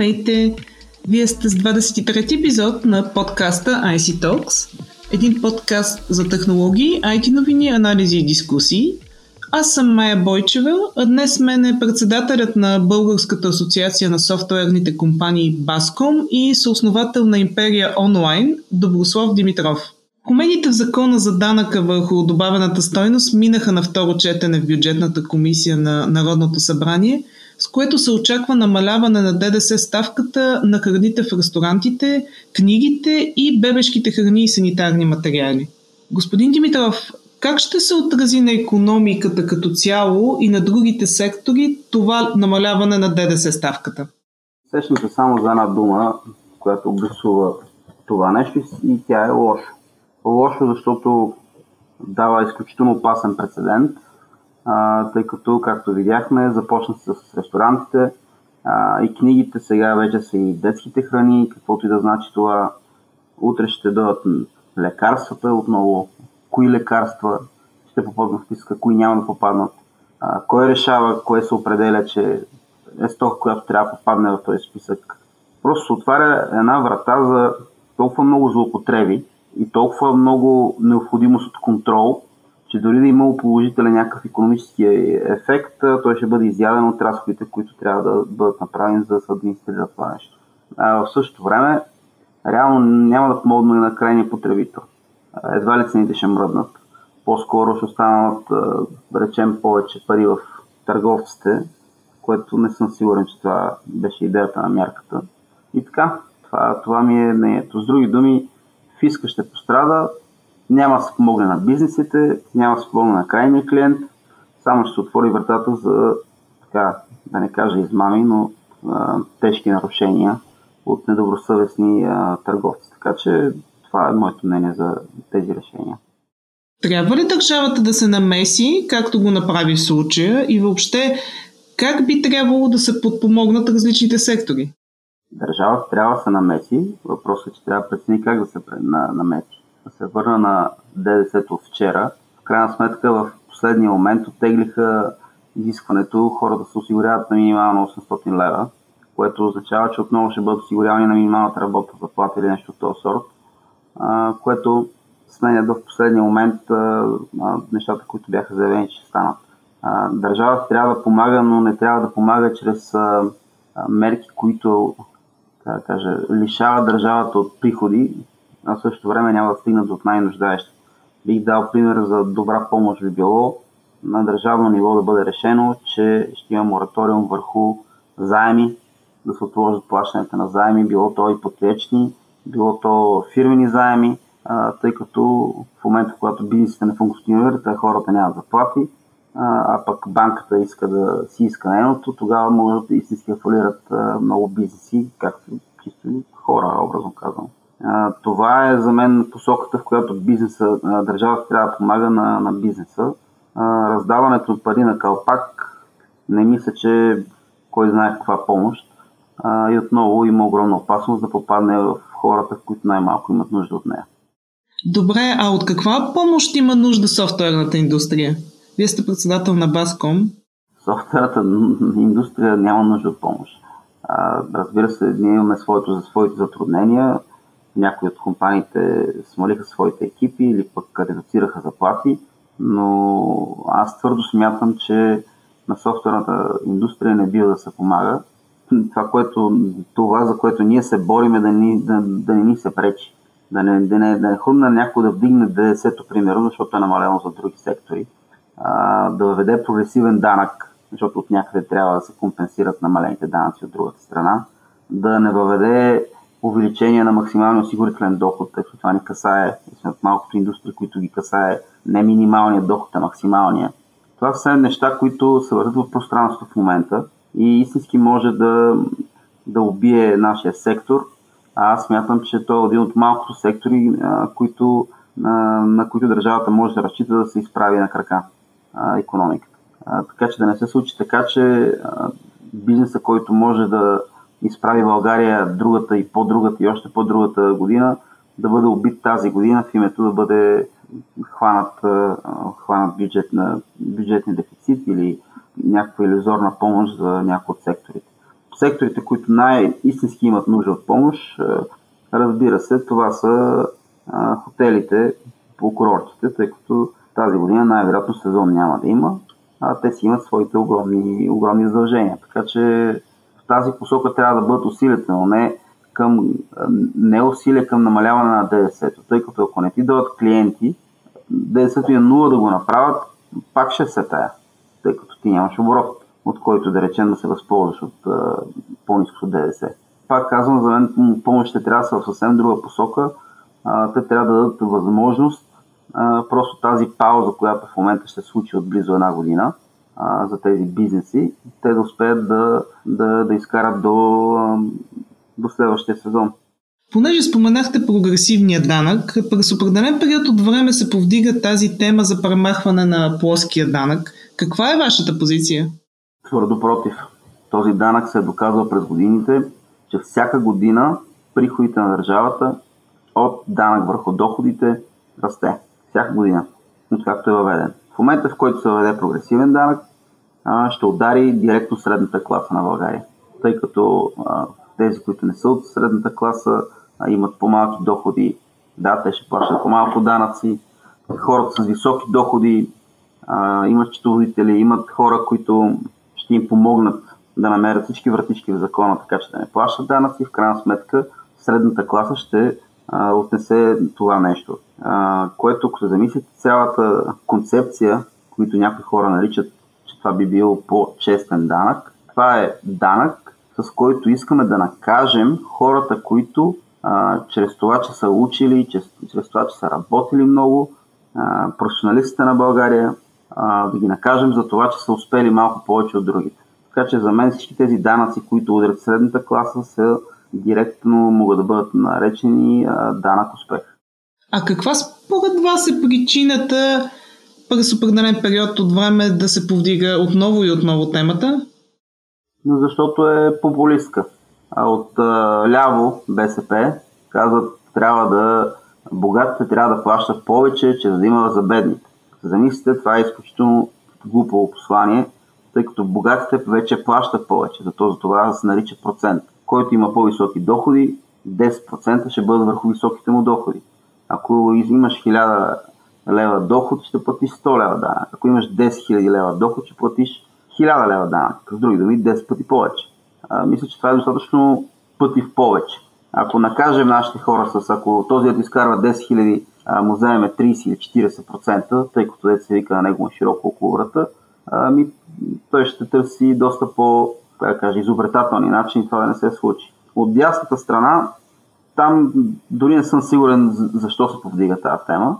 Здравейте! Вие сте с 23 епизод на подкаста IC Talks, един подкаст за технологии, IT новини, анализи и дискусии. Аз съм Майя Бойчева, а днес мен е председателят на Българската асоциация на софтуерните компании Баском и съосновател на Империя Онлайн Доброслав Димитров. Комедиите в закона за данъка върху добавената стойност минаха на второ четене в бюджетната комисия на Народното събрание – с което се очаква намаляване на ДДС ставката на храните в ресторантите, книгите и бебешките храни и санитарни материали. Господин Димитров, как ще се отрази на економиката като цяло и на другите сектори това намаляване на ДДС ставката? Сещам се само за една дума, която обрисува това нещо и тя е лошо. Лошо, защото дава изключително опасен прецедент – тъй като, както видяхме, започна с ресторантите и книгите, сега вече са и детските храни, каквото и да значи това. Утре ще дадат лекарствата отново, кои лекарства ще попаднат в списка, кои няма да попаднат. Кой решава, кое се определя, че е стока, която трябва да попадне в този списък. Просто се отваря една врата за толкова много злоупотреби и толкова много необходимост от контрол, че дори да е имало положителен някакъв економически ефект, той ще бъде изяден от разходите, които трябва да бъдат направени, за да се администрира това нещо. А в същото време, реално няма да помогне на крайния потребител. Едва ли цените ще мръднат. По-скоро ще останат, речем, повече пари в търговците, което не съм сигурен, че това беше идеята на мярката. И така, това, това ми е мнението. С други думи, фиска ще пострада, няма да се помогне на бизнесите, няма да се помогне на крайния клиент, само ще се отвори вратата за, така, да не кажа измами, но а, тежки нарушения от недобросъвестни а, търговци. Така че това е моето мнение за тези решения. Трябва ли държавата да се намеси, както го направи в случая, и въобще как би трябвало да се подпомогнат различните сектори? Държавата трябва да се намеси. Въпросът е, че трябва да прецени как да се намеси да се върна на ДДС от вчера. В крайна сметка в последния момент оттеглиха изискването хората се осигуряват на минимално 800 лева, което означава, че отново ще бъдат осигурявани на минималната работа заплата или нещо от този сорт, което сменят в последния момент нещата, които бяха заявени, че станат. Държавата трябва да помага, но не трябва да помага чрез мерки, които да кажа, лишават държавата от приходи а в време няма да стигнат от най-нуждаещите. Бих дал пример за добра помощ би било на държавно ниво да бъде решено, че ще има мораториум върху заеми, да се отложат плащането на заеми, било то ипотечни, било то фирмени заеми, тъй като в момента, когато бизнесите не функционират, а хората нямат заплати, а пък банката иска да си иска нейното, тогава могат да истински фалират много бизнеси, както чисто хора, образно казвам това е за мен посоката, в която бизнеса, държавата трябва да помага на, на бизнеса. раздаването от пари на калпак не мисля, че кой знае каква помощ. и отново има огромна опасност да попадне в хората, които най-малко имат нужда от нея. Добре, а от каква помощ има нужда софтуерната индустрия? Вие сте председател на Баском. Софтуерната индустрия няма нужда от помощ. разбира се, ние имаме своето, за своите затруднения някои от компаниите смалиха своите екипи или пък редуцираха заплати, но аз твърдо смятам, че на софтуерната индустрия не бива да се помага. Това, което, това за което ние се бориме, да, ни, да, да не ни се пречи. Да не, да не, да не хрумна някой да вдигне 90-то, примерно, защото е намалено за други сектори. А, да въведе прогресивен данък, защото от някъде трябва да се компенсират намалените данъци от другата страна. Да не въведе увеличение на максималния осигурителен доход, тъй като това ни касае, от малкото индустрии, които ги касае не минималният доход, а максималния. Това са неща, които се върват в пространството в момента и истински може да, да убие нашия сектор. А аз смятам, че той е един от малкото сектори, които, а, на които държавата може да разчита да се изправи на крака а, економиката. А, така че да не се случи така, че а, бизнеса, който може да изправи България другата и по-другата и още по-другата година, да бъде убит тази година в името да бъде хванат, хванат бюджет на, бюджетни дефицит или някаква иллюзорна помощ за някои от секторите. секторите, които най-истински имат нужда от помощ, разбира се, това са хотелите по курортите, тъй като тази година най-вероятно сезон няма да има, а те си имат своите огромни, огромни задължения. Така че тази посока трябва да бъдат усилията, но не към не усилия към намаляване на ДДС, тъй като ако не ти дадат клиенти, ДДС-то е нула да го направят, пак ще се тая, тъй като ти нямаш оборот, от който да речем да се възползваш от по-низкото ДДС. Пак казвам, за мен помощите трябва да са в съвсем друга посока. Те трябва да дадат възможност просто тази пауза, която в момента ще се случи от близо една година а, за тези бизнеси, те да успеят да, да, да изкарат до, до следващия сезон. Понеже споменахте прогресивния данък, през определен период от време се повдига тази тема за премахване на плоския данък. Каква е вашата позиция? Твърдо против. Този данък се е доказал през годините, че всяка година приходите на държавата от данък върху доходите расте. Всяка година, откакто е въведен. В момента, в който се въведе прогресивен данък, ще удари директно средната класа на България. Тъй като тези, които не са от средната класа, имат по-малки доходи, да, те ще плащат по-малко данъци. Хората с високи доходи имат счетоводители, имат хора, които ще им помогнат да намерят всички вратички в закона, така че да не плащат данъци. В крайна сметка средната класа ще а, отнесе това нещо. А, което, ако се замислите, цялата концепция, които някои хора наричат, това би бил по-честен данък, това е данък, с който искаме да накажем хората, които а, чрез това, че са учили, чрез, чрез това, че са работили много, а, професионалистите на България, а, да ги накажем за това, че са успели малко повече от другите. Така че за мен всички тези данъци, които удрят средната класа, са директно могат да бъдат наречени а, данък успех. А каква според вас е причината през определен период от време да се повдига отново и отново темата? Защото е популистка. А от а, ляво БСП казват, трябва да богатите трябва да плащат повече, че да има за бедните. Замислите, това е изключително глупаво послание, тъй като богатите вече плащат повече, зато за това се нарича процент. Който има по-високи доходи, 10% ще бъдат върху високите му доходи. Ако имаш 1000 лева доход, ще платиш 100 лева данък. Ако имаш 10 000 лева доход, ще платиш 1000 лева данък. С други думи, 10 пъти повече. А, мисля, че това е достатъчно пъти в повече. Ако накажем нашите хора с, ако този да изкарва 10 000, а, му вземем 30 или 40%, тъй като дете се вика на него широко около врата, ами, той ще търси доста по, да кажа, изобретателни начини това да не се случи. От дясната страна, там дори не съм сигурен защо се повдига тази тема.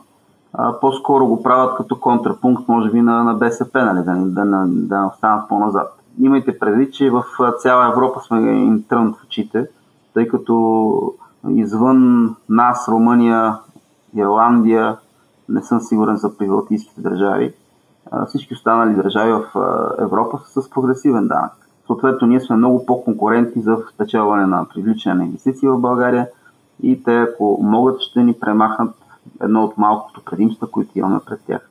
А, по-скоро го правят като контрапункт, може би, на, на БСП, нали, да, да, да, да останат по-назад. Имайте предвид, че в цяла Европа сме им трънат в очите, тъй като извън нас, Румъния, Ирландия, не съм сигурен за прибалтийските държави, всички останали държави в Европа са с прогресивен данък. Съответно, ние сме много по-конкурентни за спечелване на привличане на инвестиции в България и те, ако могат, ще ни премахнат едно от малкото предимства, които имаме пред тях.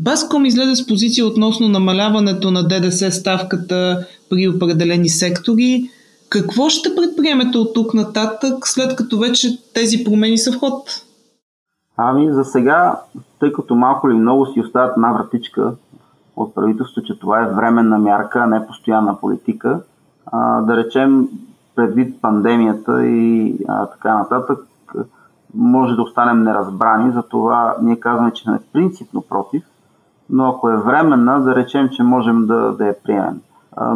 Баском излезе с позиция относно намаляването на ДДС ставката при определени сектори. Какво ще предприемете от тук нататък, след като вече тези промени са в ход? Ами за сега, тъй като малко или много си остават една вратичка от правителството, че това е временна мярка, а не постоянна политика, а, да речем предвид пандемията и а, така нататък, може да останем неразбрани, затова ние казваме, че сме принципно против, но ако е временна, да речем, че можем да, да я приемем.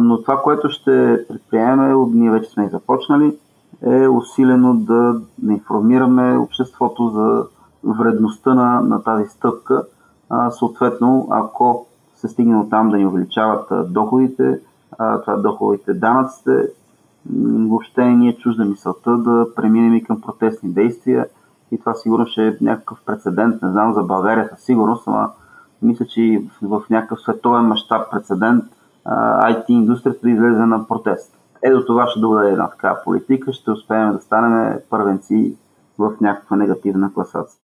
Но това, което ще предприемем, ние вече сме и започнали, е усилено да, информираме обществото за вредността на, на тази стъпка. А, съответно, ако се стигне от там да ни увеличават доходите, а, това доходите данъците, въобще ни е чужда мисълта да преминем и към протестни действия и това сигурно ще е някакъв прецедент, не знам за България със сигурност, ама мисля, че в някакъв световен мащаб прецедент IT индустрията да излезе на протест. Ето това ще доведе една такава политика, ще успеем да станем първенци в някаква негативна класация.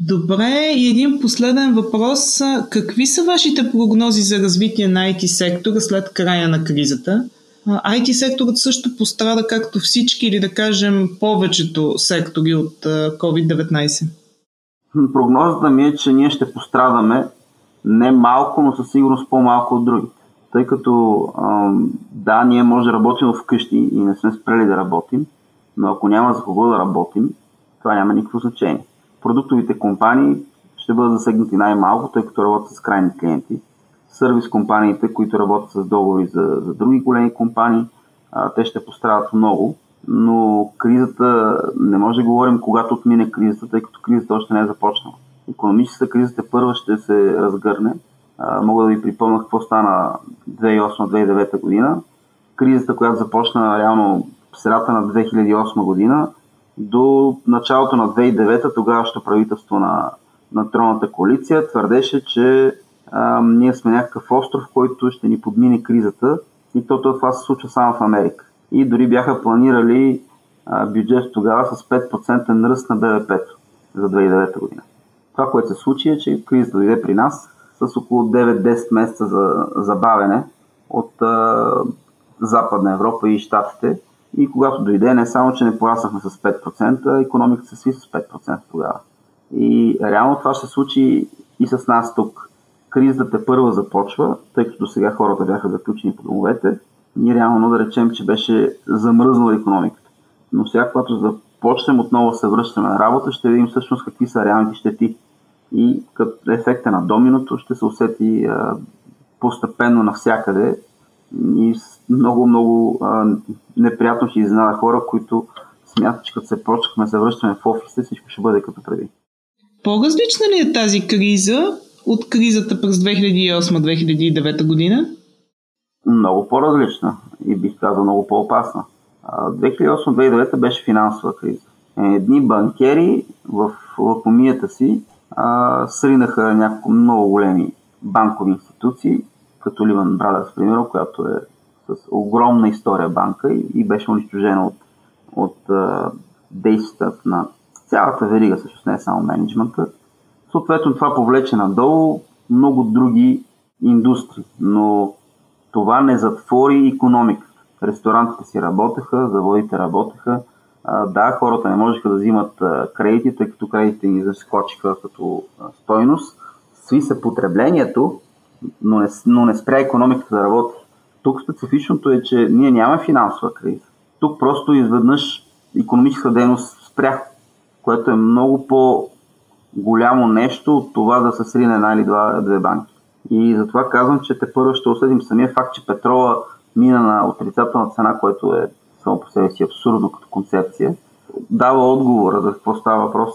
Добре, и един последен въпрос. Какви са вашите прогнози за развитие на IT сектора след края на кризата? IT секторът също пострада както всички или да кажем повечето сектори от COVID-19? Прогнозата ми е, че ние ще пострадаме не малко, но със сигурност по-малко от другите. Тъй като да, ние може да работим вкъщи и не сме спрели да работим, но ако няма за кого да работим, това няма никакво значение. Продуктовите компании ще бъдат засегнати най-малко, тъй като работят с крайни клиенти. Сервис компаниите, които работят с договори за, за други големи компании, а, те ще пострадат много, но кризата, не може да говорим когато отмине кризата, тъй като кризата още не е започнала. Економическата криза първа ще се разгърне. А, мога да ви припомня какво стана 2008-2009 година. Кризата, която започна реално в средата на 2008 година до началото на 2009 тогавашното правителство на, на Троната коалиция твърдеше, че а, ние сме някакъв остров, който ще ни подмине кризата и то това се случва само в Америка. И дори бяха планирали а, бюджет тогава с 5% ръст на БВП за 2009 година. Това, което се случи е, че кризата дойде при нас с около 9-10 месеца за забавене от а, Западна Европа и Штатите. И когато дойде, не само, че не пораснахме с 5%, економиката се сви с 5% тогава. И реално това ще се случи и с нас тук. Кризата първа започва, тъй като сега хората бяха заключени по домовете. Ние реално да речем, че беше замръзнала економиката. Но сега, когато започнем отново да се връщаме на работа, ще видим всъщност какви са реалните щети. И като ефекта на доминото ще се усети а, постепенно навсякъде и много, много а, неприятно ще изненада хора, които смятат, че като се почнахме се връщаме в офиса, всичко ще бъде като преди. По-различна ли е тази криза от кризата през 2008-2009 година? Много по-различна и бих казал много по-опасна. 2008-2009 беше финансова криза. Едни банкери в лакомията си а, сринаха няколко много големи банкови институции, като Lehman Brothers, примерно, която е с огромна история банка и, и беше унищожена от, от действията на цялата верига, също не е само менеджмента. Съответно това повлече надолу много други индустрии, но това не затвори економиката. Ресторантите си работеха, заводите работеха. Да, хората не можеха да взимат а, кредити, тъй като кредитите ни заскочиха като а, стойност. Сви се потреблението, но не, но не спря економиката да работи. Тук специфичното е, че ние нямаме финансова криза. Тук просто изведнъж економическа дейност спря, което е много по-голямо нещо от това да се срине една или два, две банки. И затова казвам, че те първо ще осъдим самия факт, че петрола мина на отрицателна цена, което е само по себе си абсурдно като концепция, дава отговора за какво става въпрос.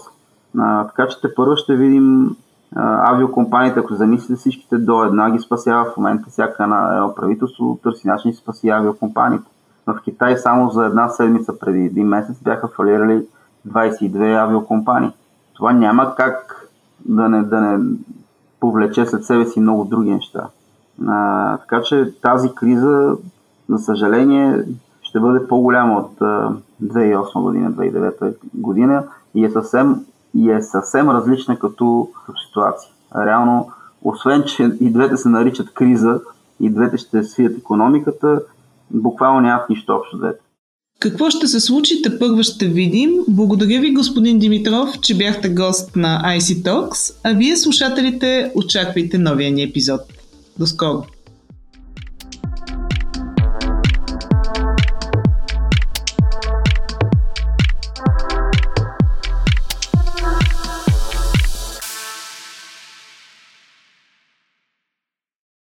А, така че те първо ще видим а, авиокомпаниите, ако замислите всичките до една ги спасява в момента всяка едно правителство търси начин да спаси авиокомпаниите. В Китай само за една седмица преди един месец бяха фалирали 22 авиокомпании. Това няма как да не, да не повлече след себе си много други неща. А, така че тази криза, за съжаление, ще бъде по-голяма от а, 2008 година, 2009 година и е съвсем, и е съвсем различна като, ситуация. Реално, освен, че и двете се наричат криза, и двете ще свият економиката, буквално нямат нищо общо двете. Какво ще се случи, те първо ще видим. Благодаря ви, господин Димитров, че бяхте гост на IC Talks, а вие, слушателите, очаквайте новия ни епизод. До скоро!